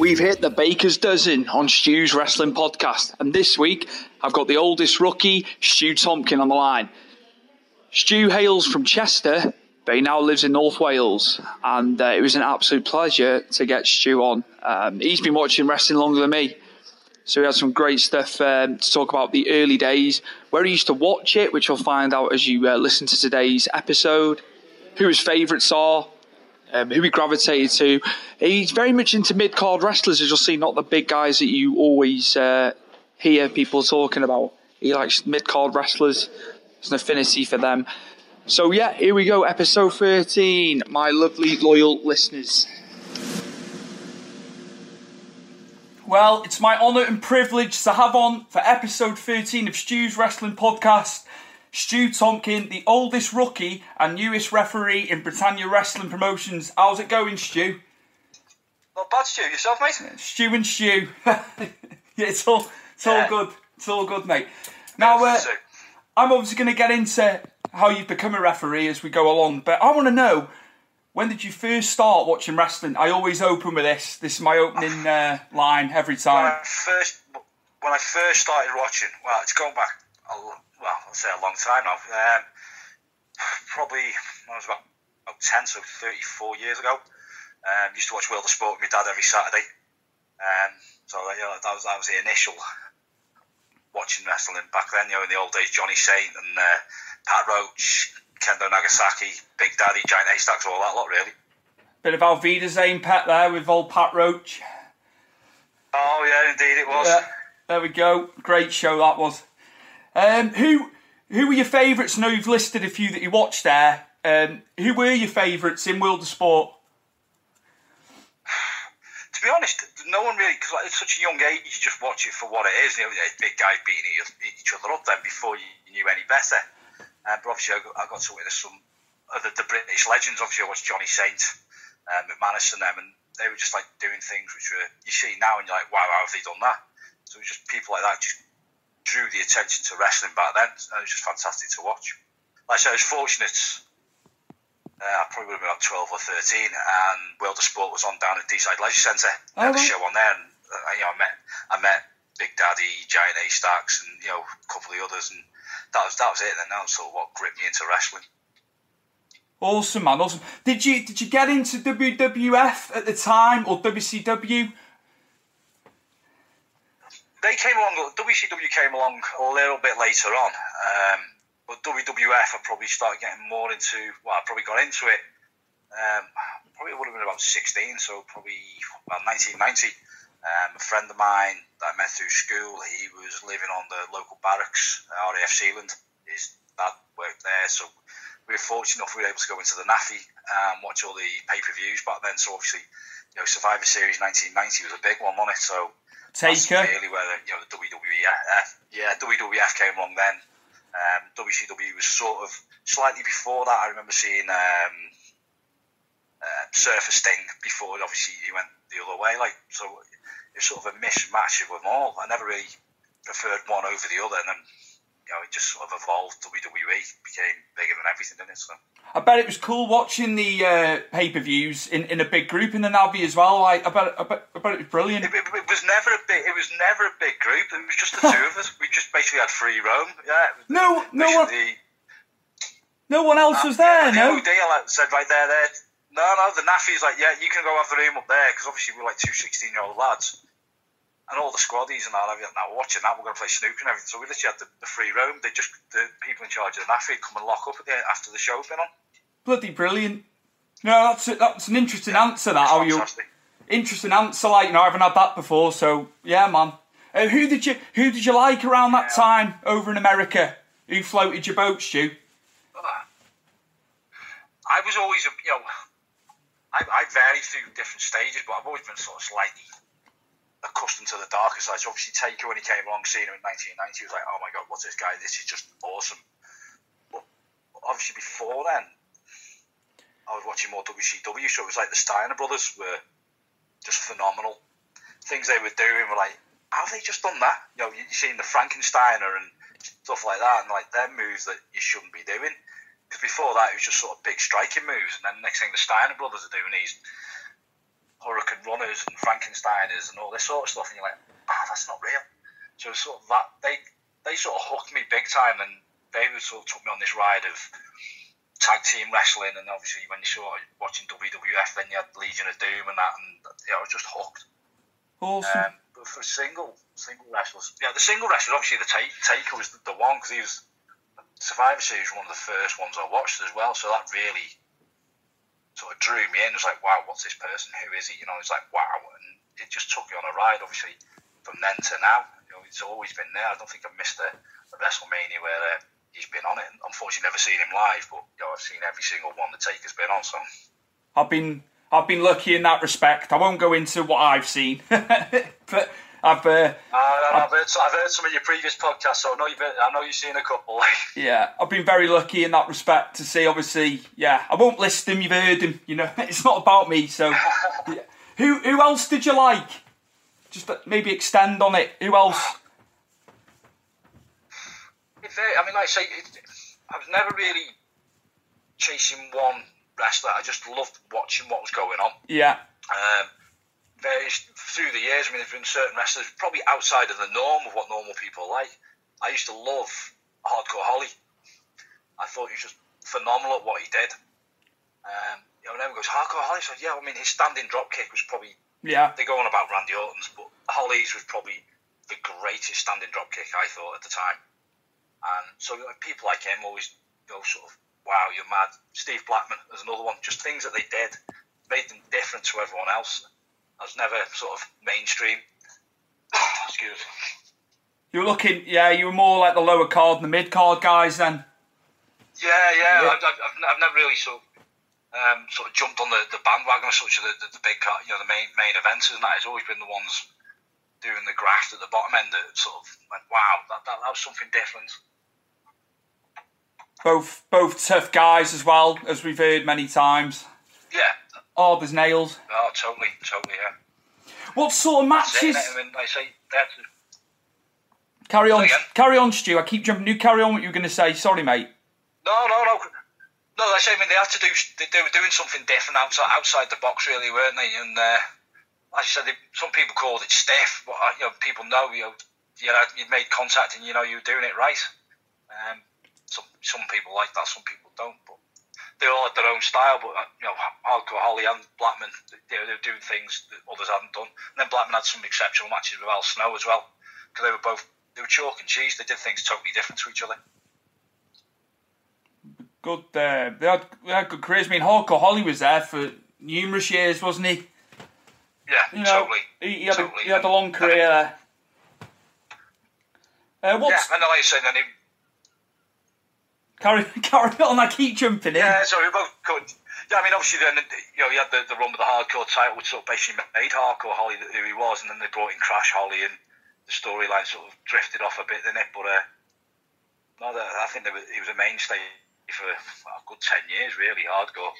We've hit the Baker's Dozen on Stu's Wrestling Podcast, and this week I've got the oldest rookie, Stu Tompkin, on the line. Stu hails from Chester, but he now lives in North Wales, and uh, it was an absolute pleasure to get Stu on. Um, he's been watching wrestling longer than me, so he had some great stuff um, to talk about the early days, where he used to watch it, which you'll find out as you uh, listen to today's episode, who his favourites are, um, who he gravitated to. He's very much into mid card wrestlers, as you'll see, not the big guys that you always uh, hear people talking about. He likes mid card wrestlers, there's an affinity for them. So, yeah, here we go, episode 13, my lovely, loyal listeners. Well, it's my honour and privilege to have on for episode 13 of Stu's Wrestling Podcast Stu Tompkin, the oldest rookie and newest referee in Britannia Wrestling Promotions. How's it going, Stu? Not bad, Stu. Yourself, mate? Stu and Stu. yeah, it's all it's yeah. all good. It's all good, mate. Now, uh, I'm obviously going to get into how you've become a referee as we go along, but I want to know when did you first start watching wrestling? I always open with this. This is my opening uh, line every time. When I first, when I first started watching, well, it's going back a well, I'll say a long time now. Um, probably I was about, about 10, so 34 years ago. Um, used to watch World of Sport with my dad every Saturday. Um, so you know, that was that was the initial watching wrestling back then. You know, in the old days, Johnny Saint and uh, Pat Roach, Kendo Nagasaki, Big Daddy, Giant Haystacks, all that lot really. Bit of Auf Wiedersehen Pet there with old Pat Roach. Oh yeah, indeed it was. Yeah, there we go. Great show that was. Um, who who were your favourites? I know you've listed a few that you watched there. Um, who were your favourites in World of Sport? To be honest, no one really, because it's such a young age, you just watch it for what it is. You know, big guys beating each other up then before you knew any better. Um, but obviously, I got, I got to witness some of the, British legends. Obviously, I watched Johnny Saint, um, McManus, and them, and they were just like doing things which were you see now, and you're like, wow, how have they done that? So it was just people like that just drew the attention to wrestling back then. it was just fantastic to watch. Like I said, I was fortunate. Uh, I probably would have been about 12 or 13, and World of Sport was on down at Deeside Leisure Centre. Oh, had a show on there, and uh, you know, I met I met Big Daddy, Giant Haystacks, and you know, a couple of the others, and that was that was it. And that was sort of what gripped me into wrestling. Awesome, man. Awesome. Did you did you get into WWF at the time or WCW? They came along. WCW came along a little bit later on, um, but WWF I probably started getting more into. Well, I probably got into it. Um, probably would have been about 16, so probably about 1990. Um, a friend of mine that I met through school, he was living on the local barracks, RAF Sealand. His dad worked there, so we were fortunate enough we were able to go into the NAAFI and watch all the pay per views back then. So obviously, you know, Survivor Series 1990 was a big one on it. So Taker. That's really where the, you know the WWF, yeah, WWF came along then. Um, WCW was sort of slightly before that. I remember seeing um, uh, Surfer Sting before. Obviously, he went the other way. Like so, it's sort of a mismatch of them all. I never really preferred one over the other, and then you know, it just sort of evolved. WWE became bigger than everything, didn't it? So. I bet it was cool watching the uh, pay per views in, in a big group in the NAAFI as well. Like, I bet, I bet, I bet it was brilliant. It, it, it, was never a big. It was never a big group. It was just the two of us. We just basically had free roam. Yeah. No, no one. no one else was there. The no. OD said right there, there. No, no. The NAAFI's like, yeah, you can go have the room up there because obviously we're like two 16 year old lads and all the squaddies and all that. Now watching that, we're going to play snooker and everything. So we literally had the, the free roam. They just the people in charge of the NAAFI come and lock up at the, after the show's been on. Bloody brilliant. No, that's a, that's an interesting yeah, answer. That how you interesting answer. Like you know, I haven't had that before. So yeah, man. Uh, who did you who did you like around that yeah. time over in America? Who floated your boat, Stu? I was always, you know, I, I varied through different stages, but I've always been sort of slightly accustomed to the darker side. So obviously, Taker when he came along, seeing him in 1990, he was like, "Oh my god, what's this guy? This is just awesome." But obviously, before then, I was watching more WCW, so it was like the Steiner brothers were just phenomenal. Things they were doing were like, "How have they just done that?" You know, you're seeing the Frankensteiner and stuff like that, and like their moves that you shouldn't be doing. Because before that, it was just sort of big striking moves, and then the next thing the Steiner brothers are doing these Hurricanranas and Frankensteiners and all this sort of stuff, and you're like, ah, oh, that's not real. So sort of that they they sort of hooked me big time, and they sort of took me on this ride of tag team wrestling, and obviously when you saw watching WWF, then you had Legion of Doom and that, and yeah, I was just hooked. Awesome. Um, but for single single wrestlers, yeah, the single wrestlers, obviously the take, Taker was the, the one because he was Survivor Series one of the first ones I watched as well, so that really sort of drew me in. It was like, wow, what's this person? Who is he? You know, it's like, wow. And it just took you on a ride, obviously, from then to now. You know, it's always been there. I don't think I've missed a, a WrestleMania where uh, he's been on it. Unfortunately, never seen him live, but you know, I've seen every single one the Taker's been on. So I've been I've been lucky in that respect. I won't go into what I've seen, but I've, uh, uh, I've, heard, I've heard some of your previous podcasts, so I know you've been, I know you've seen a couple. yeah, I've been very lucky in that respect to see. Obviously, yeah, I won't list them. You've heard them. You know, it's not about me. So, yeah. who who else did you like? Just maybe extend on it. Who else? I mean, like I say, it, I was never really chasing one wrestler. I just loved watching what was going on. Yeah. Um, various through the years. I mean, there's been certain wrestlers probably outside of the norm of what normal people like. I used to love Hardcore Holly. I thought he was just phenomenal at what he did. Um, you know, and everyone goes Hardcore Holly. So yeah, I mean, his standing drop kick was probably yeah. They go on about Randy Orton's, but Holly's was probably the greatest standing drop kick I thought at the time. And so like, people like him always go sort of, wow, you're mad. Steve Blackman is another one. Just things that they did made them different to everyone else. I was never sort of mainstream. Excuse. You were looking, yeah, you were more like the lower card and the mid card guys then. Yeah, yeah. yeah. I've, I've, I've, never really sort of, um, sort of jumped on the, the bandwagon as such of the, the, the big car, you know, the main main events and that. It's always been the ones doing the graft at the bottom end that sort of went, wow, that, that, that was something different. Both both tough guys as well, as we've heard many times. Yeah, hard as nails. Oh, totally, totally, yeah. What sort of matches? I say that's. Carry on, carry on, Stu. I keep jumping. You carry on what you were going to say. Sorry, mate. No, no, no, no. Say, I mean, they had to do. They, they were doing something different outside, outside the box, really, weren't they? And uh, like I said, they, some people called it stiff, but uh, you know, people know you know, you know, you'd made contact and you know you were doing it right. Um, some some people like that, some people don't. But they all had their own style, but uh, you know, Hardcore Holly and Blackman, they, they were doing things that others hadn't done. And then Blackman had some exceptional matches with Al Snow as well, because they were both they were chalk and cheese. They did things totally different to each other. Good, uh, they, had, they had good careers. I mean, Hardcore Holly was there for numerous years, wasn't he? Yeah, you know, totally. He, he had, totally. A, he had a long career there. Uh, yeah, and like I said, then he, Carry, carry on. I keep jumping in. Yeah, sorry, we both could. Yeah, I mean, obviously, then you know, he had the, the run with the hardcore title, which sort of basically made hardcore Holly who he was, and then they brought in Crash Holly, and the storyline sort of drifted off a bit, didn't it? But uh, no, I think he was a mainstay for a good ten years, really hardcore.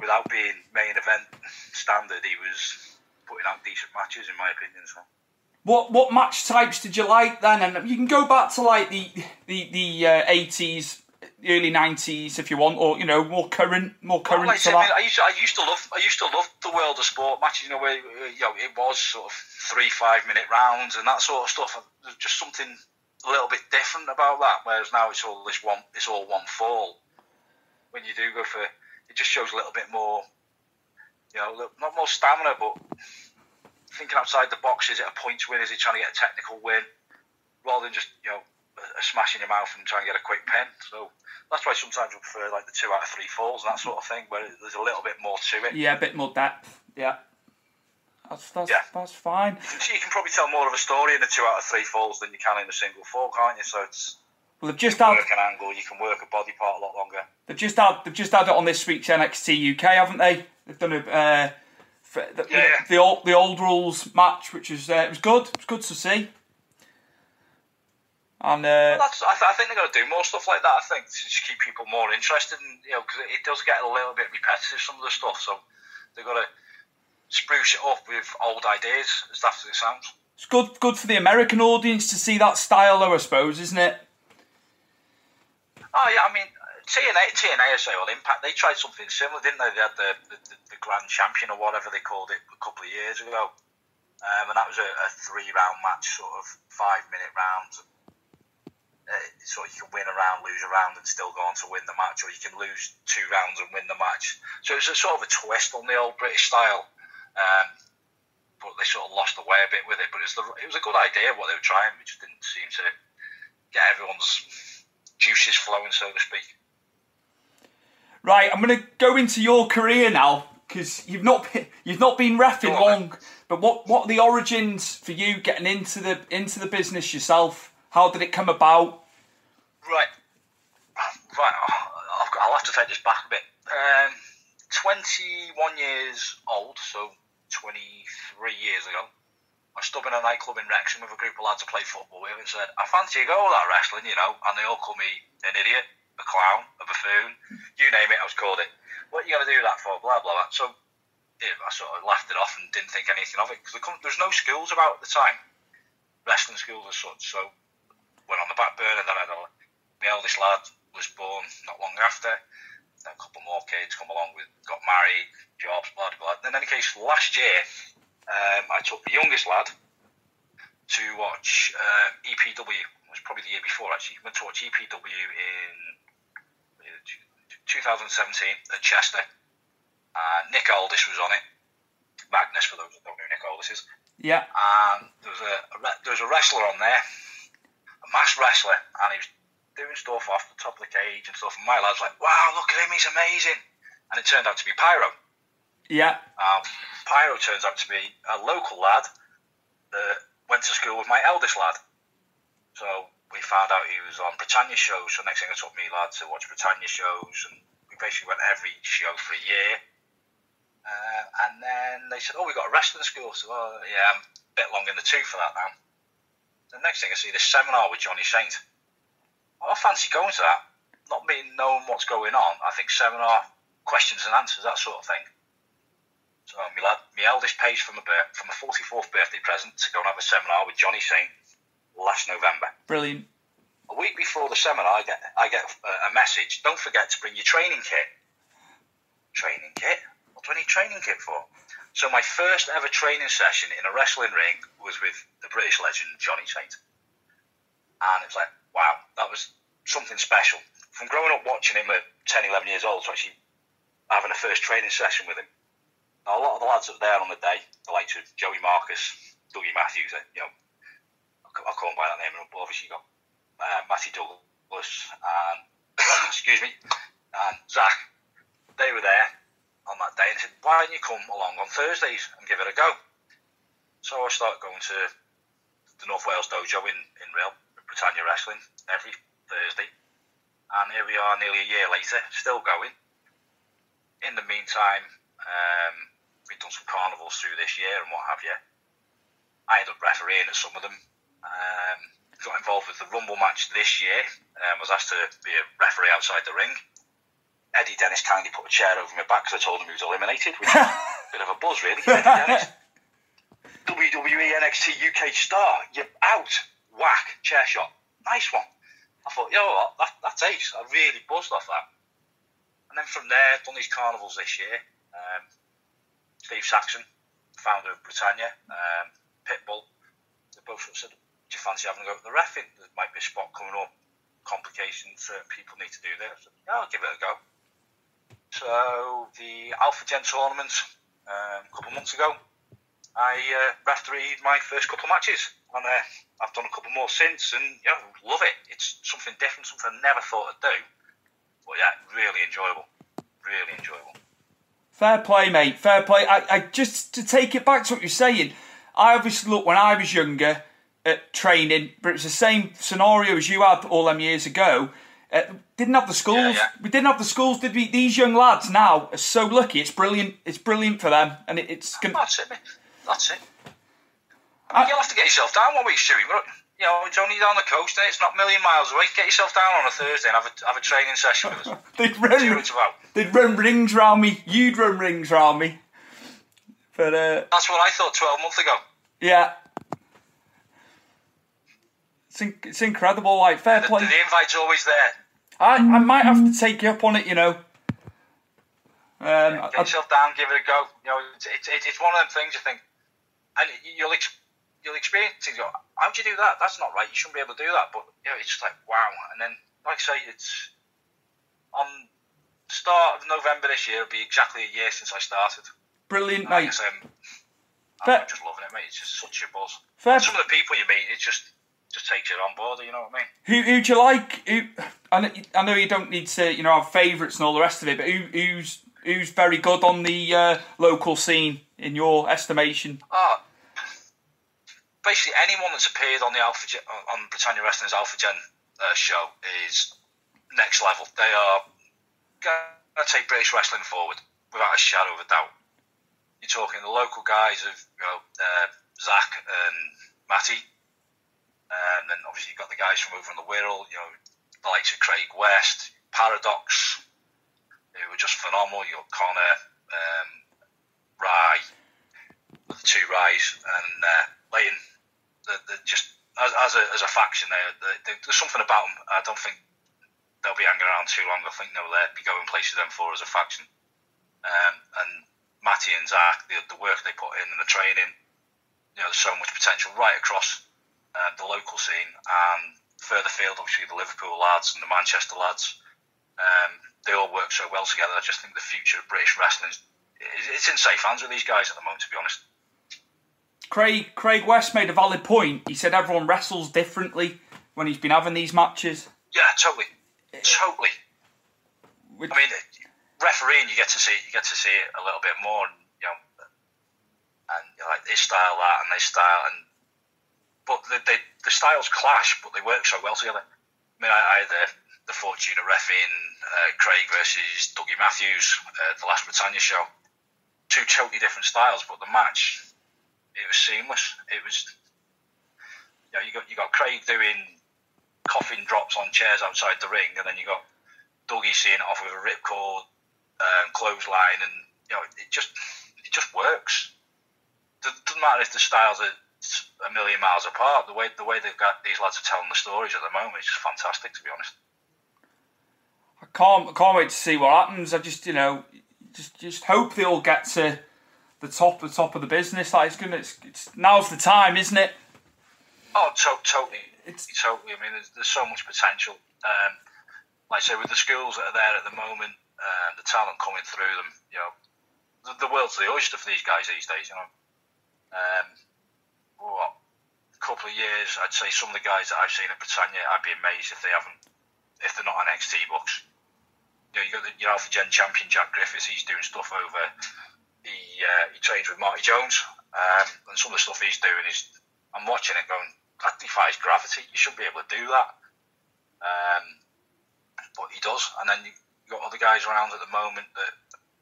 Without being main event standard, he was putting out decent matches, in my opinion. So. What what match types did you like then? And you can go back to like the the the uh, eighties, early nineties if you want, or you know more current, more current. Well, like I, mean, I, used to, I used to love I used to love the world of sport matches. You know where uh, you know it was sort of three five minute rounds and that sort of stuff. There's just something a little bit different about that. Whereas now it's all this one, it's all one fall. When you do go for, it just shows a little bit more, you know, not more stamina, but thinking outside the box. Is it a points win? Is he trying to get a technical win? Rather than just, you know, a smash in your mouth and try and get a quick pin. So that's why sometimes we prefer like the two out of three falls and that sort of thing, where there's a little bit more to it. Yeah, a bit more depth. Yeah. That's, that's, yeah. that's fine. You can, you can probably tell more of a story in the two out of three falls than you can in a single fall, can't you? So it's well, they've just had work an angle. You can work a body part a lot longer. They've just had they've just had it on this week's NXT UK, haven't they? They've done a uh, the, yeah. the, the, old the old rules match, which is uh, it was good. It was good to see. And uh, well, I, th- I, think they're going to do more stuff like that. I think to just keep people more interested, and you know, because it does get a little bit repetitive some of the stuff. So they've got to spruce it up with old ideas, as daft as it sounds. It's good, good for the American audience to see that style, though. I suppose, isn't it? Oh yeah, I mean, TNA, TNA, I say, well, Impact, they tried something similar, didn't they? They had the, the, the Grand Champion or whatever they called it a couple of years ago. Um, and that was a, a three round match, sort of five minute rounds. Uh, so you can win a round, lose a round, and still go on to win the match, or you can lose two rounds and win the match. So it's a sort of a twist on the old British style. Um, but they sort of lost the way a bit with it. But it was, the, it was a good idea what they were trying, It just didn't seem to get everyone's juices flowing, so to speak. Right, I'm going to go into your career now because you've not been, you've not been refing long. But what what are the origins for you getting into the into the business yourself? How did it come about? Right, right. i will have to take this back a bit. Um, 21 years old, so 23 years ago. I stood in a nightclub in Wrexham with a group of lads play football with and said, I fancy a go at that wrestling, you know, and they all call me an idiot a clown, a buffoon, you name it, I was called it. What you going to do that for? Blah, blah, blah. So yeah, I sort of laughed it off and didn't think anything of it because there's no schools about at the time, wrestling schools as such. So went on the back burner. Then I had a, my eldest lad was born not long after. Then a couple more kids come along with, got married, jobs, blah, blah. blah. In any case, last year, um, I took the youngest lad to watch uh, EPW. It was probably the year before actually. Went to watch EPW in 2017 at Chester. Uh, Nick Aldis was on it. Magnus, for those that don't know who Nick Aldis is. Yeah. And there was a, a there was a wrestler on there, a masked wrestler, and he was doing stuff off the top of the cage and stuff. And my lad's like, "Wow, look at him, he's amazing!" And it turned out to be Pyro. Yeah. Um, Pyro turns out to be a local lad that went to school with my eldest lad. So we found out he was on Britannia shows. So next thing I took me lad to watch Britannia shows, and we basically went every show for a year. Uh, and then they said, "Oh, we got a wrestling school." So, oh, yeah, I'm a bit long in the tooth for that now. The next thing I see this seminar with Johnny Saint. Oh, I fancy going to that. Not being knowing what's going on, I think seminar questions and answers, that sort of thing. So my lad, my eldest pays for my birth, for my 44th birthday present to go and have a seminar with Johnny Saint last November. Brilliant. A week before the seminar, I get I get uh, a message. Don't forget to bring your training kit. Training kit? What do I need training kit for? So my first ever training session in a wrestling ring was with the British legend Johnny Saint, and it was like, wow, that was something special. From growing up watching him at 10, 11 years old to actually having a first training session with him. Now, a lot of the lads up there on the day, the likes of Joey Marcus, Dougie Matthews, you know, I call him by that name, but obviously you got uh, Matty Douglas and excuse me, and Zach. They were there on that day and said, "Why don't you come along on Thursdays and give it a go?" So I started going to the North Wales Dojo in in Rhyl Britannia Wrestling every Thursday, and here we are nearly a year later, still going. In the meantime, um, we've done some carnivals through this year and what have you. I ended up refereeing at some of them. Um, got involved with the Rumble match this year. Um, was asked to be a referee outside the ring. Eddie Dennis kindly put a chair over my back because I told him he was eliminated, which was a bit of a buzz, really. Eddie Dennis. WWE NXT UK star, you're out. Whack, chair shot. Nice one. I thought, yo, that, that's ace. I really buzzed off that. And then from there, done these carnivals this year. Um, Steve Saxon, founder of Britannia, um, Pitbull, they both said, do you fancy having a go at the refing? There might be a spot coming up, complications certain people need to do there. So, yeah, I'll give it a go. So the Alpha Gen tournament um, a couple of months ago, I uh, refereed my first couple of matches, and uh, I've done a couple more since, and yeah, love it. It's something different, something I never thought I'd do. But yeah, really enjoyable, really enjoyable. Fair play, mate. Fair play. I, I just to take it back to what you're saying. I obviously look when I was younger at training, but it was the same scenario as you had all them years ago. Uh, didn't have the schools. Yeah, yeah. We didn't have the schools. Did we? These young lads now are so lucky. It's brilliant. It's brilliant for them, and it, it's. Gonna... That's it. Mate. That's it. I you'll have to get yourself down one week, Stewie. But you know, it's only down the coast, and it's not a million miles away. Get yourself down on a Thursday and have a have a training session with us. they'd run. They'd run rings round me. You'd run rings round me. But uh, that's what I thought twelve months ago. Yeah. It's, in, it's incredible, like fair the, play. The invite's always there. I, I might have to take you up on it, you know. Um, yeah, get yourself down, give it a go. You know, it's, it's, it's one of them things you think, and you'll you'll experience things. Go, how'd you do that? That's not right. You shouldn't be able to do that. But you know, it's just like wow. And then, like I say, it's on the start of November this year. It'll be exactly a year since I started. Brilliant, mate. Like I'm, I'm just loving it, mate. It's just such a buzz. Fair. Some of the people you meet, it just just takes you on board. You know what I mean? Who who do you like? Who I know, I know you don't need to you know have favourites and all the rest of it, but who who's who's very good on the uh, local scene in your estimation? Oh, basically anyone that's appeared on the Alpha Gen, on Britannia Wrestling's Alpha Gen uh, show is next level. They are going to take British wrestling forward without a shadow of a doubt. You're talking the local guys of you know uh, Zach and Matty, and then obviously you've got the guys from over in the Wirral, you know, the likes of Craig West, Paradox, who were just phenomenal. You got Connor, um, Rye, the two Ryes, and uh, Leighton. The, just as, as, a, as a faction, they, they, there's something about them. I don't think they'll be hanging around too long. I think they'll uh, be going places them for as a faction. Um, and Matty and Zach, the, the work they put in and the training, you know, there's so much potential right across uh, the local scene and further field, obviously the Liverpool lads and the Manchester lads. Um, they all work so well together. I just think the future of British wrestling is it's in safe hands with these guys at the moment, to be honest. Craig Craig West made a valid point. He said everyone wrestles differently when he's been having these matches. Yeah, totally, totally. Which, I mean, refereeing, you get to see you get to see it a little bit more, and, you know, and you know, like this style, that, and this style, and but the, they, the styles clash, but they work so well together. I mean, I, I had the, the fortune of refing uh, Craig versus Dougie Matthews at the last Britannia show. Two totally different styles, but the match it was seamless. It was you know you got you got Craig doing coffin drops on chairs outside the ring, and then you got Dougie seeing it off with a ripcord um, clothesline, and you know it just it just works. It doesn't matter if the styles are a million miles apart. The way the way they've got these lads are telling the stories at the moment is just fantastic, to be honest. I can't can't wait to see what happens. I just you know just just hope they all get to the top the top of the business. Like it's gonna it's, it's now's the time, isn't it? Oh, to- totally. It's totally. I mean, there's, there's so much potential. Um, like I say, with the skills that are there at the moment, uh, the talent coming through them, you know, the, the world's the oyster for these guys these days. You know, um, what a couple of years, I'd say some of the guys that I've seen at Britannia, I'd be amazed if they haven't, if they're not on XT books. You know, you got the, your Alpha Gen champion Jack Griffiths. He's doing stuff over. Uh, he trains with Marty Jones, um, and some of the stuff he's doing is I'm watching it going that defies gravity. You shouldn't be able to do that. Um, but he does. And then you have got other guys around at the moment that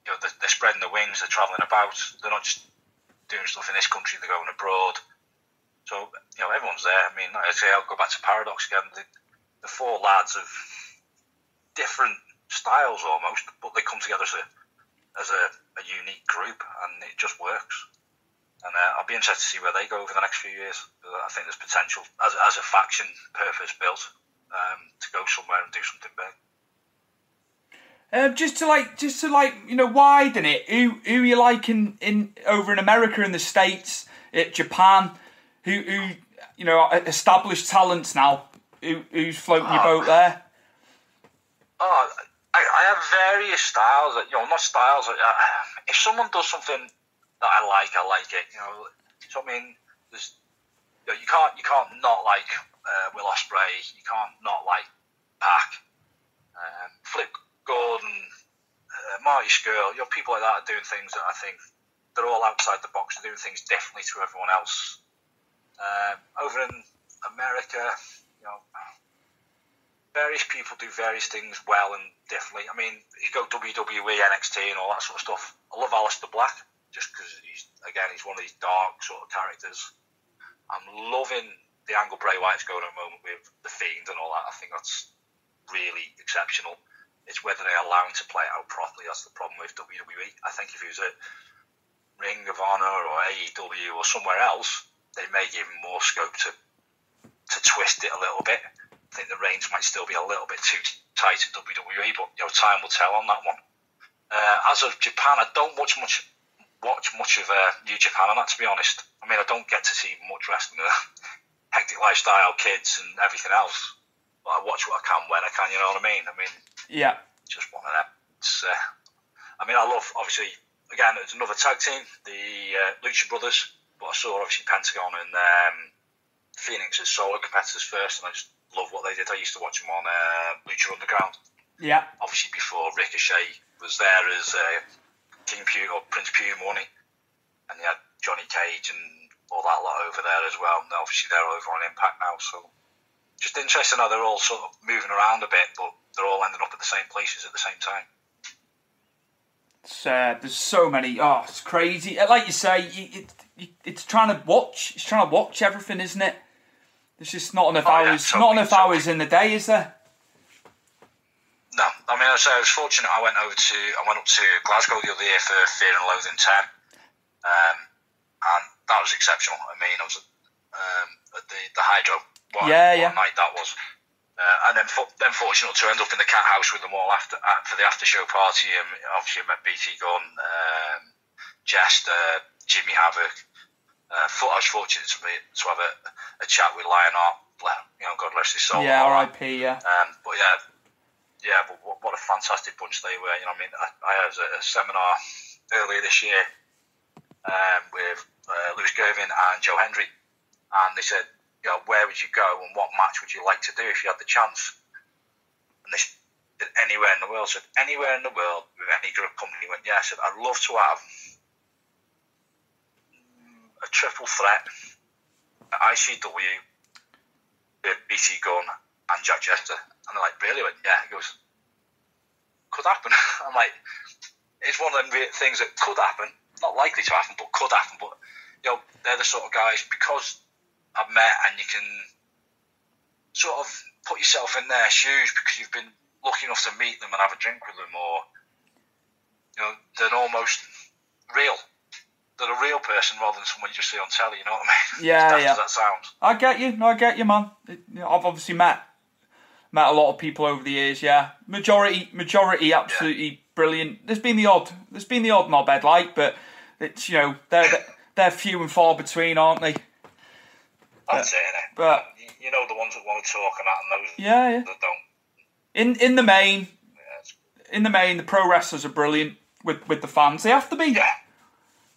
you know they're, they're spreading the wings, they're travelling about. They're not just doing stuff in this country; they're going abroad. So you know everyone's there. I mean, like I say, I'll go back to Paradox again. The, the four lads of different styles almost, but they come together a as a, a unique group, and it just works. And uh, I'll be interested to see where they go over the next few years. I think there's potential as, as a faction, purpose built, um, to go somewhere and do something big. Uh, just to like, just to like, you know, widen it. Who who you like in, in over in America, in the states, at Japan? Who who you know established talents now? Who who's floating oh. your boat there? Oh, I, I have various styles. That, you know, not styles. Uh, if someone does something that I like, I like it. You know, so I mean, there's you, know, you can't you can't not like uh, Will Ospreay. You can't not like Pac, um, Flip Gordon, uh, Marty Scurll. You know, people like that are doing things that I think they're all outside the box. They're doing things differently to everyone else. Um, over in America, you know, various people do various things well and differently. I mean, you go WWE, NXT, and all that sort of stuff. I love Aleister Black just because he's again he's one of these dark sort of characters. I'm loving the angle Bray Wyatt's going at the moment with the Fiend and all that. I think that's really exceptional. It's whether they allow him to play it out properly. That's the problem with WWE. I think if he was at Ring of Honor or AEW or somewhere else, they may give him more scope to to twist it a little bit. I think the reins might still be a little bit too tight at WWE, but you know time will tell on that one. Uh, as of Japan, I don't watch much watch much of uh, New Japan on that, to be honest. I mean, I don't get to see much wrestling. Hectic lifestyle, kids, and everything else. But I watch what I can when I can. You know what I mean? I mean, yeah, just one of them. It's, uh, I mean, I love obviously. Again, it's another tag team, the uh, Lucha Brothers. But I saw obviously Pentagon and um, Phoenix as solo competitors first, and I just love what they did. I used to watch them on uh, Lucha Underground. Yeah. Obviously, before Ricochet was there as uh, King Pugh or Prince Puma Money, and you had Johnny Cage and all that lot over there as well. And obviously, they're over on Impact now, so just interesting how they're all sort of moving around a bit, but they're all ending up at the same places at the same time. It's, uh, there's so many. Oh, it's crazy. Uh, like you say, it, it, it's trying to watch. It's trying to watch everything, isn't it? There's just not enough oh, hours. Yeah, totally, not enough totally. hours in the day, is there? No, I mean, I was fortunate. I went over to, I went up to Glasgow the other year for Fear and Loathing Ten, um, and that was exceptional. I mean, I was um, at the the Hydro. What, yeah, what yeah. night that was. Uh, and then, then fortunate to end up in the Cathouse with them all after uh, for the after show party. And obviously, I met BT Gunn, um, Jester, Jimmy Havoc. Uh, I was fortunate to, be, to have a, a chat with Lionheart. You know, God rest his soul. Yeah, R.I.P. Yeah. Um, but yeah, yeah, but what, what, a fantastic bunch they were. You know, I mean, I, I had a, a seminar earlier this year um, with uh, Lewis Girvan and Joe Hendry, and they said, you know, where would you go and what match would you like to do if you had the chance? And they said, anywhere in the world. I said, anywhere in the world with any group company. Went, yeah. I said, I'd love to have a triple threat at ICW with BT and Jack Jester. And they're like, really? Went, yeah. He goes, could happen. I'm like, it's one of them things that could happen. Not likely to happen, but could happen. But, you know, they're the sort of guys, because I've met and you can sort of put yourself in their shoes because you've been lucky enough to meet them and have a drink with them or, you know, they're almost real they're a real person rather than someone you just see on telly. You know what I mean? Yeah, yeah. that sounds. I get you. No, I get you, man. I've obviously met met a lot of people over the years. Yeah, majority, majority, absolutely yeah. brilliant. There's been the odd, there's been the odd knobhead like, but it's you know they're they're few and far between, aren't they? That's but, it, But you know the ones that want to talk and that, and those yeah, yeah. that don't. In in the main, yeah, in the main, the pro wrestlers are brilliant with with the fans. They have to be. Yeah.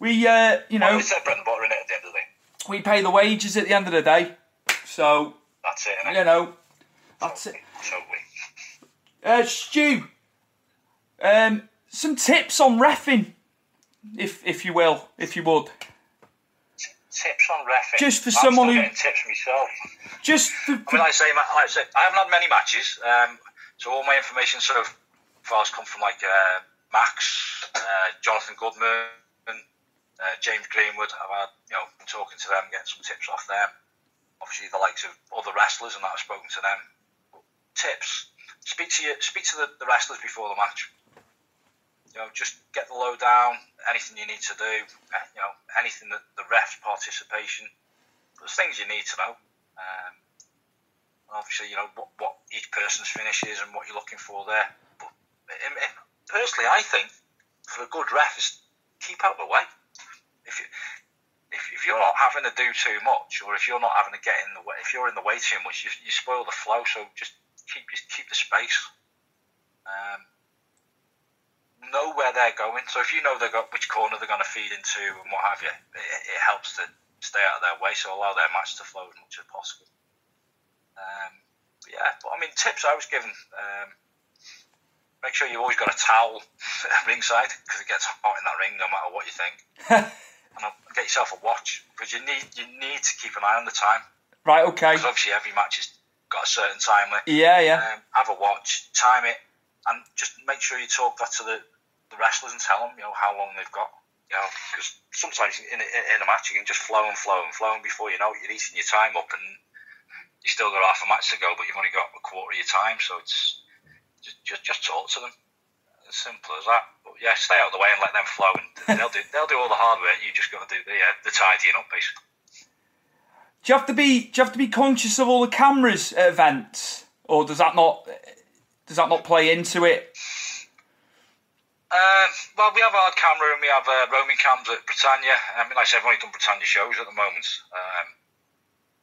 We, uh, you know, well, it's bread and butter in it at the end of the day. We pay the wages at the end of the day, so that's it. You know, that's totally, it. Totally. Uh, Stu, um, some tips on refing, if if you will, if you would. Tips on refing. Just for I'm someone who tips myself. Just for, for, I mean, like I say, like I say, I haven't had many matches. Um, So all my information so far has come from like uh, Max, uh, Jonathan Goodman, uh, James Greenwood. I've had you know been talking to them, getting some tips off them. Obviously, the likes of other wrestlers, and that I've spoken to them. But tips: speak to you, speak to the, the wrestlers before the match. You know, just get the lowdown. Anything you need to do. Eh, you know, anything that the refs participation. There's things you need to know. Um, obviously, you know what, what each person's finish is and what you're looking for there. But in, in, personally, I think for a good ref is keep out of the way. If you if, if you're not having to do too much, or if you're not having to get in the way, if you're in the way too much, you, you spoil the flow. So just keep keep the space. Um, know where they're going. So if you know they got which corner they're going to feed into and what have you, it, it helps to stay out of their way. So allow their match to flow as much as possible. Um, yeah, but I mean, tips I was given. Um, make sure you've always got a towel ringside because it gets hot in that ring no matter what you think. and get yourself a watch because you need you need to keep an eye on the time. Right. Okay. Because obviously every match has got a certain time limit. Yeah. Yeah. Um, have a watch, time it, and just make sure you talk that to the, the wrestlers and tell them you know how long they've got. You know, because sometimes in a, in a match you can just flow and flow and flow, and before you know it, you're eating your time up and you still got half a match to go, but you've only got a quarter of your time, so it's just just, just talk to them. Simple as that. But yeah, stay out of the way and let them flow, and they'll do they'll do all the hard work. You just got to do the uh, the tidying up, basically. Do you have to be Do you have to be conscious of all the cameras at events, or does that not does that not play into it? Um, well, we have our camera and we have uh, roaming cams at Britannia. I mean, like I said, I've only done Britannia shows at the moment. Um,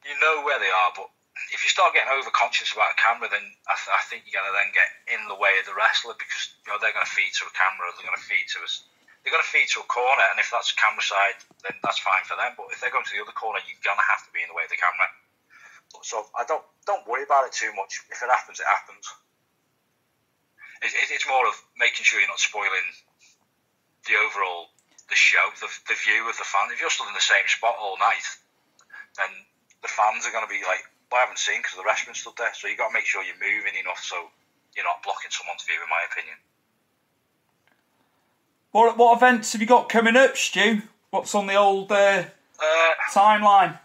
you know where they are, but if you start getting over conscious about a camera, then I, th- I think you're going to then get in the way of the wrestler because you know they're going to feed to a camera, they're going to feed to us, they're going to feed to a corner, and if that's camera side, then that's fine for them. But if they're going to the other corner, you're going to have to be in the way of the camera. So I don't don't worry about it too much. If it happens, it happens. It, it, it's more of making sure you're not spoiling the overall the show, the, the view of the fan. If you're still in the same spot all night, then the fans are going to be like, I haven't seen because the restaurant stood there. So you got to make sure you're moving enough so you're not blocking someone's view, in my opinion. What what events have you got coming up, Stu? What's on the old uh, uh, timeline?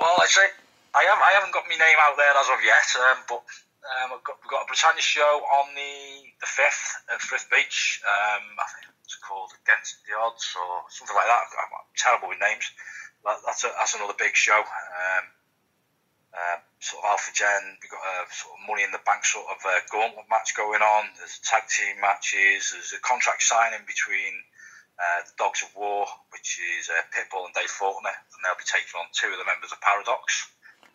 Well, I say I have I haven't got my name out there as of yet, um, but um, I've got, we've got a Britannia show on the the fifth at Frith Beach. Um, I think it's called Against the Odds or something like that. I'm, I'm terrible with names. That, that's a, that's another big show. Um, uh, sort of Alpha Gen. We've got a sort of Money in the Bank sort of uh, gauntlet match going on. There's tag team matches. There's a contract signing between uh, the Dogs of War, which is uh, Pitbull and Dave Faulkner, and they'll be taking on two of the members of Paradox.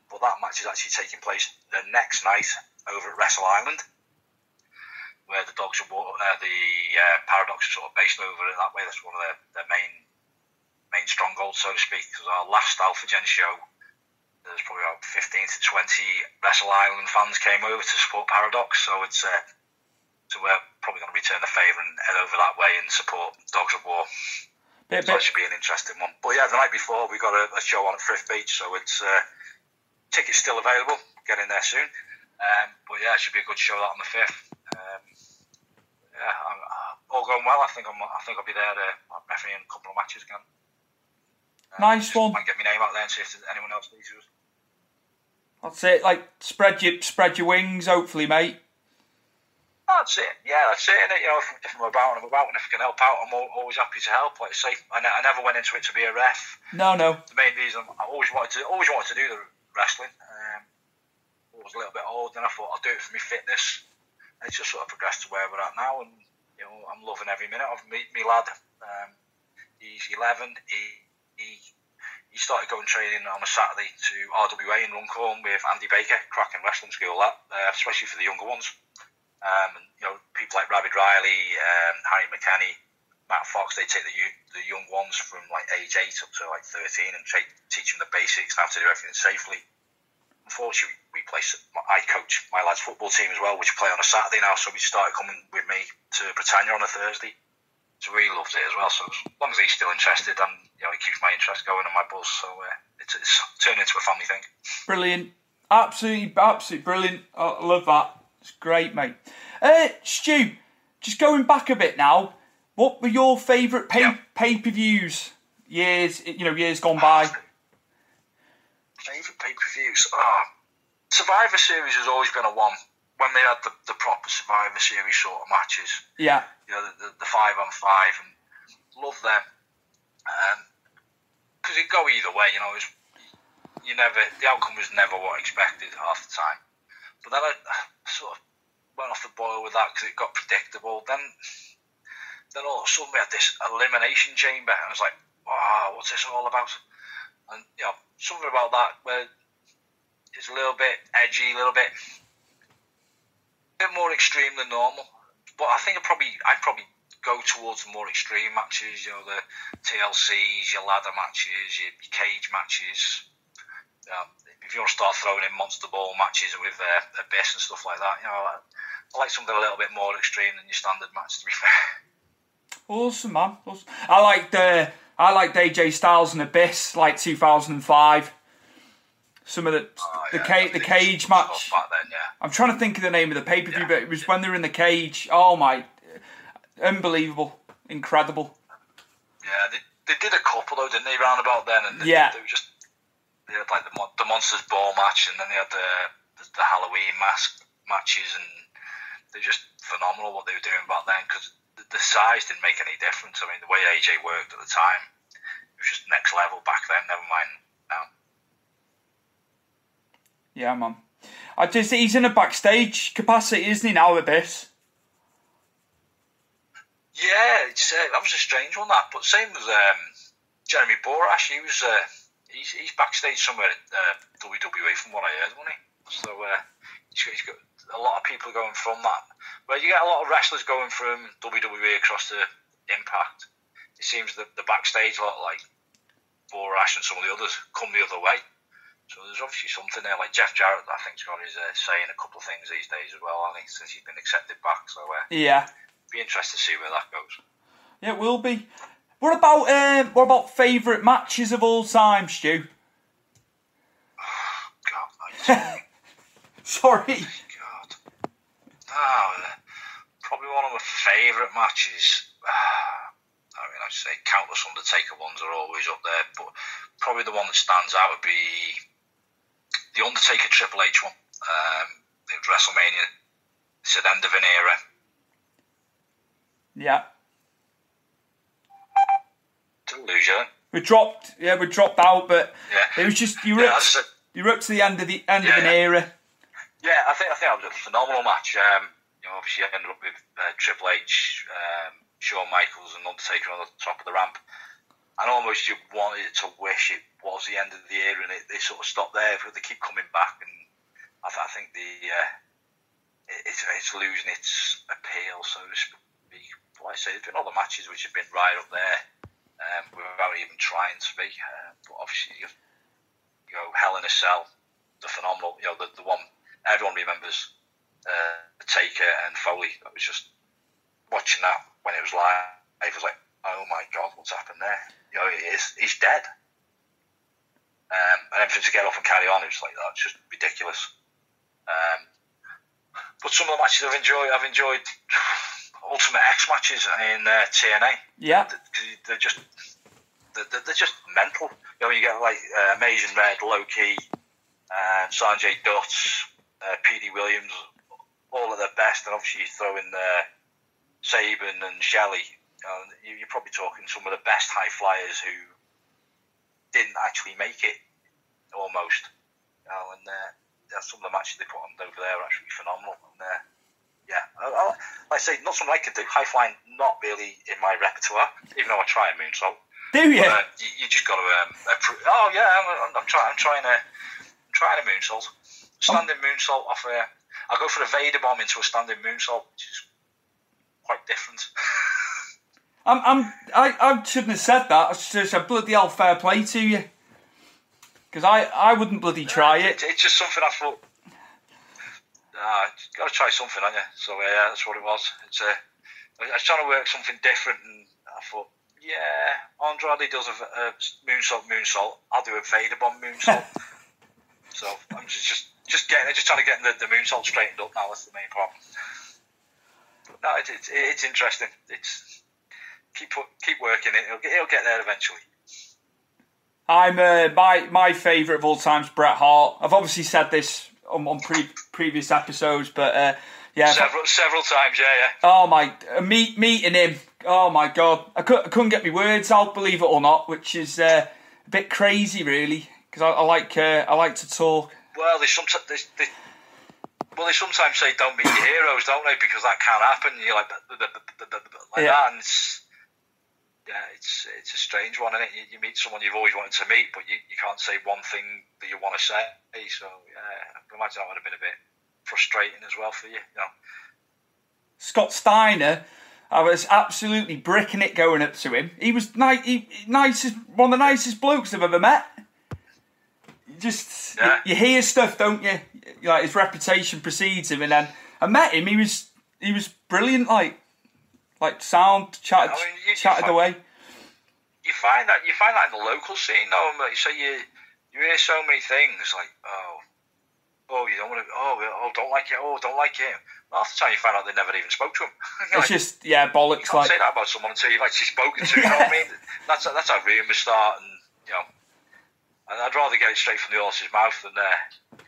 But that match is actually taking place the next night over at Wrestle Island, where the Dogs of War, uh, the uh, Paradox are sort of based over it that way. That's one of their, their main main strongholds, so to speak. Because our last Alpha Gen show there's probably about 15 to 20 Wrestle Island fans came over to support Paradox, so it's uh, so we're probably going to return the favour and head over that way and support Dogs of War. Bit, so bit. that should be an interesting one. But yeah, the night before we got a, a show on at Frith Beach, so it's uh, tickets still available. Get in there soon. Um, but yeah, it should be a good show that on the fifth. Um, yeah, I'm, uh, all going well. I think I'm. I think I'll be there. Uh, refereeing a couple of matches again. Um, nice one. Might get my name out there and see if anyone else needs us. That's it. Like spread your spread your wings, hopefully, mate. That's it. Yeah, that's it. You know, if, if, I'm about, I'm about, and if I can help out, I'm always happy to help. Like I say, I, ne- I never went into it to be a ref. No, no. The main reason I always wanted to, always wanted to do the wrestling. Um, I was a little bit old, and I thought I'll do it for my fitness. And it's just sort of progressed to where we're at now, and you know, I'm loving every minute of me, me lad. Um, he's 11. He he he started going training on a Saturday to RWA in Runcorn with Andy Baker, cracking wrestling school that, uh, especially for the younger ones. Um, and, you know, people like Rabbit Riley, um, Harry McKenny, Matt Fox, they take the the young ones from like age eight up to like 13 and teach them the basics and how to do everything safely. Unfortunately, we play. I coach my lads' football team as well, which play on a Saturday now. So we started coming with me to Britannia on a Thursday. So he loves it as well. So as long as he's still interested, and you know, it keeps my interest going and my buzz. So uh, it's, it's turned into a family thing. Brilliant, absolutely, absolutely brilliant. I love that. It's great, mate. Uh, Stu, just going back a bit now. What were your favourite pay yeah. pay per views years? You know, years gone by. Favourite pay per views. Oh, Survivor Series has always been a one when they had the, the proper Survivor Series sort of matches. Yeah. You know, the, the, five on five, and love them. Because um, it go either way, you know. Was, you never, the outcome was never what I expected half the time. But then I, I sort of went off the boil with that because it got predictable. Then, then all of a sudden we had this elimination chamber, and I was like, wow, what's this all about? And you know, something about that where it's a little bit edgy, a little bit, a bit more extreme than normal. But I think I probably, I'd probably go towards the more extreme matches, you know, the TLCs, your ladder matches, your, your cage matches. Um, if you want to start throwing in monster ball matches with uh, Abyss and stuff like that, you know, I, I like something a little bit more extreme than your standard match. To be fair. Awesome, man. Awesome. I liked uh, I liked AJ Styles and Abyss, like 2005. Some of the oh, the, yeah, ca- the cage match. Then, yeah. I'm trying to think of the name of the pay per view, yeah. but it was when they were in the cage. Oh my unbelievable, incredible. Yeah, they, they did a couple though, didn't they? Round about then, and they, yeah, they were just they had like the the monsters ball match, and then they had the the, the Halloween mask matches, and they're just phenomenal what they were doing back then because the, the size didn't make any difference. I mean, the way AJ worked at the time, it was just next level back then. Never mind. Yeah, man. I just he's in a backstage capacity, isn't he now, Abyss? Yeah, it's, uh, that was a strange one. That, but same as um, Jeremy Borash, he was uh, he's, he's backstage somewhere at uh, WWE from what I heard, wasn't he? So uh, he's, he's got a lot of people going from that. Well, you get a lot of wrestlers going from WWE across to Impact. It seems that the backstage, lot like Borash and some of the others, come the other way. So there's obviously something there. Like Jeff Jarrett, I think's got his uh, saying a couple of things these days as well, hasn't he? Since he's been accepted back. So uh, yeah, be interested to see where that goes. Yeah, it will be. What about um, what about favourite matches of all time, Stu? God, Sorry. God. Oh, probably one of my favourite matches. I mean, I'd say countless Undertaker ones are always up there, but probably the one that stands out would be the Undertaker Triple H one. Um, it was WrestleMania. It's at end of an era. Yeah. You. We dropped, yeah, we dropped out, but yeah. it was just you were yeah, up, you were up to the end of the end yeah, of an era. Yeah, I think I think it was a phenomenal match. Um, you know, obviously I ended up with uh, Triple H, um, Shawn Michaels, and Undertaker on the top of the ramp. And almost you wanted to wish it was the end of the year and it, they sort of stopped there, but they keep coming back, and I, th- I think the uh, it, it's, it's losing its appeal, so to speak like I say, there's been other matches which have been right up there um, without even trying to be. Uh, but obviously, you, know, Hell in a Cell, the phenomenal, you know, the, the one everyone remembers, uh, Taker and Foley. That was just watching that when it was live. I was like, oh my god, what's happened there? You know, he is, he's dead. Um, and then for him to get off and carry on, it's like that's just ridiculous. Um, but some of the matches I've enjoyed, I've enjoyed Ultimate X matches in uh, TNA. Yeah, they're just they're, they're just mental. You know, you get like uh, Amazing Red, Low Ki, uh, Sanjay Dutt, uh, Petey Williams, all of their best, and obviously you throw in uh, Sabin and Shelley. You you're probably talking some of the best high flyers who didn't actually make it, almost. You know, and uh, some of the matches they put on over there are actually phenomenal. And, uh, yeah, I, I, like I say, not something I could do. High flying, not really in my repertoire, even though I try a moonsault. Do you? But, uh, you, you, just got to. Um, appro- oh yeah, I'm, I'm, trying. I'm trying a, I'm trying a moonsault. Standing oh. moonsault off a. I'll go for a Vader bomb into a standing moonsault, which is quite different. I'm, I'm, I, I shouldn't have said that. I should have bloody hell fair play to you. Because I, I wouldn't bloody try it. it. It's just something I thought uh, got to try something, haven't you? So yeah, that's what it was. It's uh, I was trying to work something different, and I thought, yeah, Andrade does a, a moonsault, moonsault. I'll do a Vader bomb moonsault. so I'm just, just just getting, just trying to get the, the moonsault straightened up now. That's the main problem. But no, it, it, it's interesting. It's keep keep working it. It'll, it'll get there eventually. I'm uh, my my favourite of all times, Bret Hart. I've obviously said this on, on pre- previous episodes, but uh, yeah, several several times, yeah, yeah. Oh my, uh, meet meeting him. Oh my god, I, could, I couldn't get my words out, believe it or not, which is uh, a bit crazy, really, because I, I, like uh, I like to talk. Well, they sometimes they, they, well they sometimes say don't meet your heroes, don't they? Because that can't happen. You're like like yeah. that, and it's, yeah, it's it's a strange one, is You, you, meet someone you've always wanted to meet, but you, you can't say one thing that you want to say. So yeah, I can imagine that would have been a bit frustrating as well for you. you know. Scott Steiner, I was absolutely bricking it going up to him. He was ni- he, nicest, one of the nicest blokes I've ever met. just yeah. you, you, hear stuff, don't you? Like his reputation precedes him, and then I met him. He was he was brilliant. Like like sound chatted I mean, you, chatted you find, away. You find that you find that in the local scene, though. So you say you hear so many things like oh oh, you don't want to, oh, oh, don't like it, oh, don't like it. half the time you find out they never even spoke to him. it's just, yeah, bollocks. You can't like... say that about someone until you've actually spoken to, you know what I mean? That's, that's how rumours start, and, you know, and I'd rather get it straight from the horse's mouth than, uh,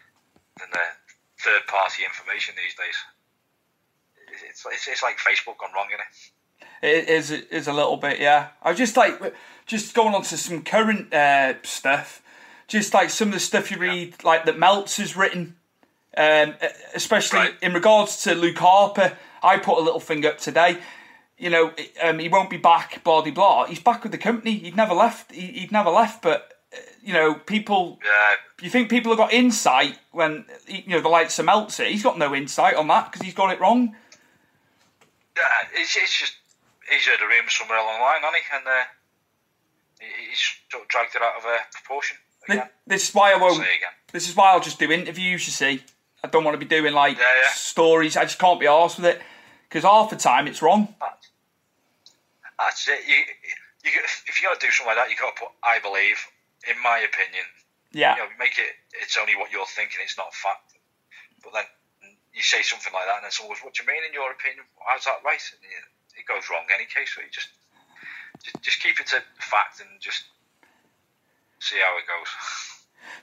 than uh, third party information these days. It's, it's, it's like Facebook gone wrong, isn't it? It is, it is a little bit, yeah. I was just like, just going on to some current uh, stuff just like some of the stuff you read, yeah. like that Meltz has written, um, especially right. in regards to Luke Harper. I put a little thing up today. You know, um, he won't be back. Blah blah blah. He's back with the company. He'd never left. He, would never left. But uh, you know, people. Yeah. You think people have got insight when you know the likes of Meltzer? He's got no insight on that because he's got it wrong. Yeah, it's, it's just he's heard a rumour somewhere along the line, hasn't he? And uh, he's sort of dragged it out of uh, proportion. This is why I won't. This is why I'll just do interviews. You see, I don't want to be doing like yeah, yeah. stories. I just can't be arsed with it because half the time it's wrong. That's it. You, you, if you got to do something like that, you got to put "I believe." In my opinion, yeah, you know, make it. It's only what you're thinking. It's not fact. But then you say something like that, and then someone goes, "What do you mean? In your opinion, how's that right?" And it goes wrong any case. So you just, just, just keep it to fact and just see how it goes.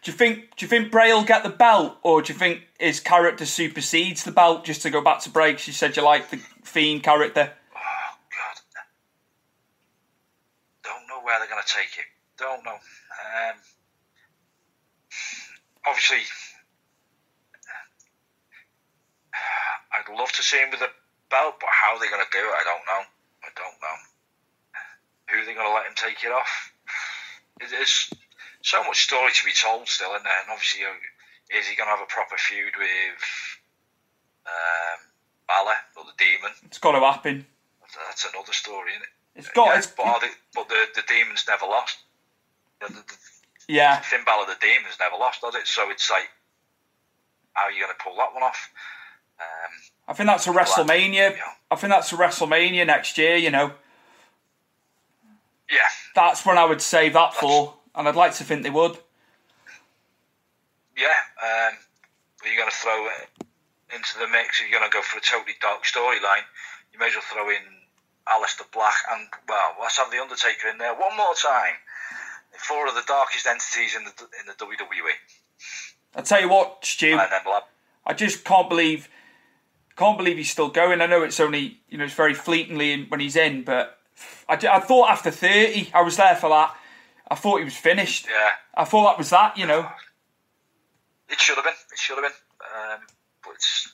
Do you think? Do you think Bray will get the belt, or do you think his character supersedes the belt? Just to go back to breaks, you said you like the Fiend character. Oh God, don't know where they're going to take it. Don't know. Um, obviously, I'd love to see him with a belt, but how they're going to do it, I don't know. I don't know. Who are they going to let him take it off? Is so much story to be told still, isn't there? and obviously, is he going to have a proper feud with um, Balor or the Demon? It's got to happen. That's another story, isn't it? It's got. Yeah, it's, but, the, but the the Demon's never lost. The, the, yeah. Finn Balor, the Demon's never lost, does it? So it's like, how are you going to pull that one off? Um, I think that's a WrestleMania. I think that's a WrestleMania next year. You know. Yeah. That's when I would save that that's, for and I'd like to think they would. Yeah, um, are you going to throw it into the mix? If you're going to go for a totally dark storyline, you may as well throw in Aleister Black and well, let's have the Undertaker in there one more time. Four of the darkest entities in the in the WWE. I tell you what, Stu. I just can't believe can't believe he's still going. I know it's only you know it's very fleetingly when he's in, but I, I thought after thirty, I was there for that. I thought he was finished. Yeah. I thought that was that, you know. It should have been. It should have been. Um, but it's.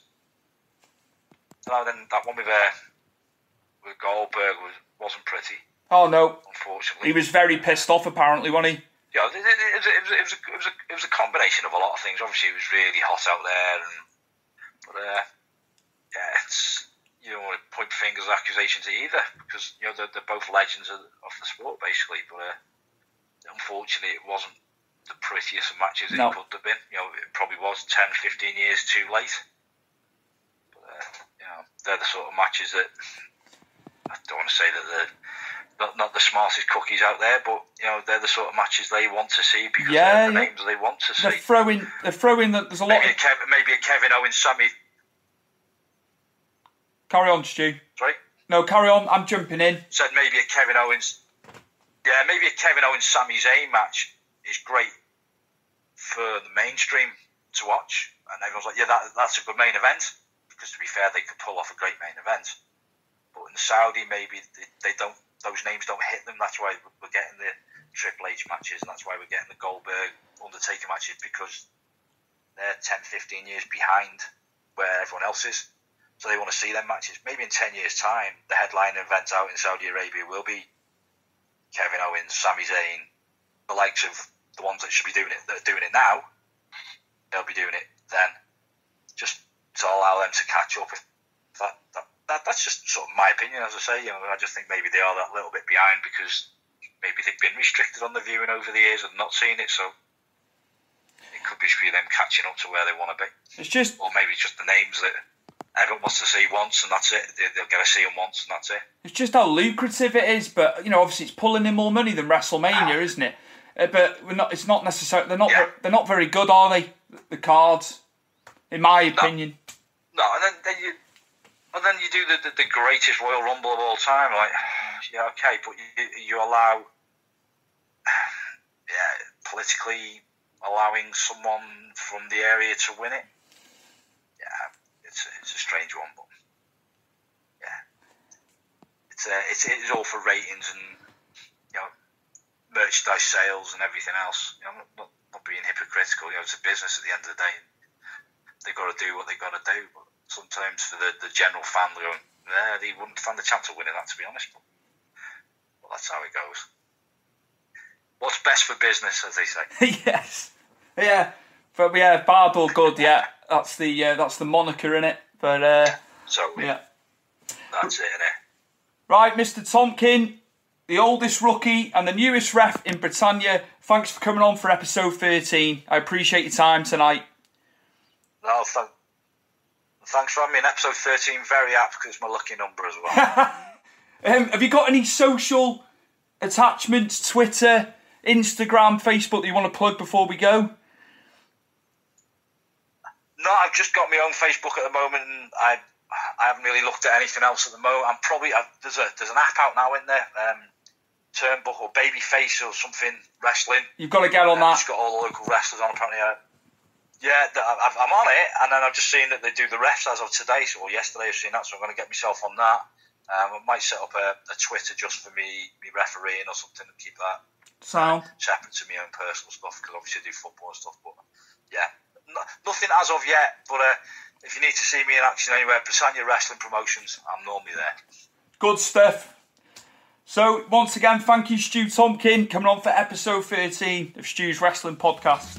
No, then that one with uh, with Goldberg was wasn't pretty. Oh no! Unfortunately, he was very pissed off. Apparently, wasn't he? Yeah, it, it, it, was, it, was, it, was a, it, was a, it was a combination of a lot of things. Obviously, it was really hot out there, and but uh, yeah, it's you don't want to point fingers, accusations either because you know they're, they're both legends of, of the sport, basically. But uh, unfortunately, it wasn't the prettiest of matches no. it could have been. You know, it probably was 10, 15 years too late. But, uh, you know, they're the sort of matches that I don't want to say that they're not, not the smartest cookies out there, but you know they're the sort of matches they want to see because yeah, they're the yeah. names they want to see. They're throwing, they're throwing that. There's a lot. Maybe, of... a Kevin, maybe a Kevin Owens, Sami. Carry on, Stu. Sorry. No, carry on. I'm jumping in. Said maybe a Kevin Owens. Yeah, maybe a Kevin Owens, Sami Zayn match is great for the mainstream to watch, and everyone's like, yeah, that, that's a good main event. Because to be fair, they could pull off a great main event. But in Saudi, maybe they, they don't those names don't hit them. That's why we're getting the Triple H matches, and that's why we're getting the Goldberg Undertaker matches because they're 10, 15 years behind where everyone else is. So they want to see them matches. Maybe in 10 years' time, the headline event out in Saudi Arabia will be Kevin Owens, Sami Zayn, the likes of the ones that should be doing it, that are doing it now. They'll be doing it then. Just to allow them to catch up. If that, that that, that's just sort of my opinion, as I say. You know, I just think maybe they are that little bit behind because maybe they've been restricted on the viewing over the years and not seen it, so it could be for them catching up to where they want to be. It's just, or maybe just the names that everyone wants to see once, and that's it. They, get to see them once, and that's it. It's just how lucrative it is, but you know, obviously, it's pulling in more money than WrestleMania, ah. isn't it? Uh, but we're not. It's not necessarily. They're not. Yeah. They're not very good, are they? The cards, in my opinion. No, no and then, then you and then you do the, the, the, greatest Royal Rumble of all time. Like, yeah, okay, but you, you allow, yeah, politically allowing someone from the area to win it. It's a, it's a strange one, but yeah, it's uh, it's it's all for ratings and you know merchandise sales and everything else. You know, not, not being hypocritical. You know, it's a business at the end of the day. They've got to do what they've got to do. But sometimes for the, the general fan going, yeah, they wouldn't find a chance of winning that, to be honest. But, well, that's how it goes. What's best for business, as they say. yes. Yeah. But yeah, bad good, yeah. That's the uh, that's the moniker in it. But uh, so yeah, that's it, innit? Right, Mr. Tompkin, the oldest rookie and the newest ref in Britannia. Thanks for coming on for episode thirteen. I appreciate your time tonight. No, thank, Thanks for having me in episode 13. Very apt because it's my lucky number as well. um, have you got any social attachments, Twitter, Instagram, Facebook that you want to plug before we go? No, I've just got my own Facebook at the moment, and I I haven't really looked at anything else at the moment. I'm probably I've, there's a there's an app out now in there, um, Turnbuckle Babyface or something wrestling. You've got to get on that. It's got all the local wrestlers on apparently. Uh, yeah, I'm on it, and then I've just seen that they do the refs as of today, so or yesterday I've seen that, so I'm going to get myself on that. Um, I might set up a, a, Twitter just for me, me refereeing or something, and keep that Sound. separate to my own personal stuff because obviously I do football and stuff. But yeah, nothing as of yet. But uh, if you need to see me in action anywhere, Britannia Wrestling Promotions, I'm normally there. Good stuff. So once again, thank you, Stu Tompkin, coming on for episode 13 of Stu's Wrestling Podcast.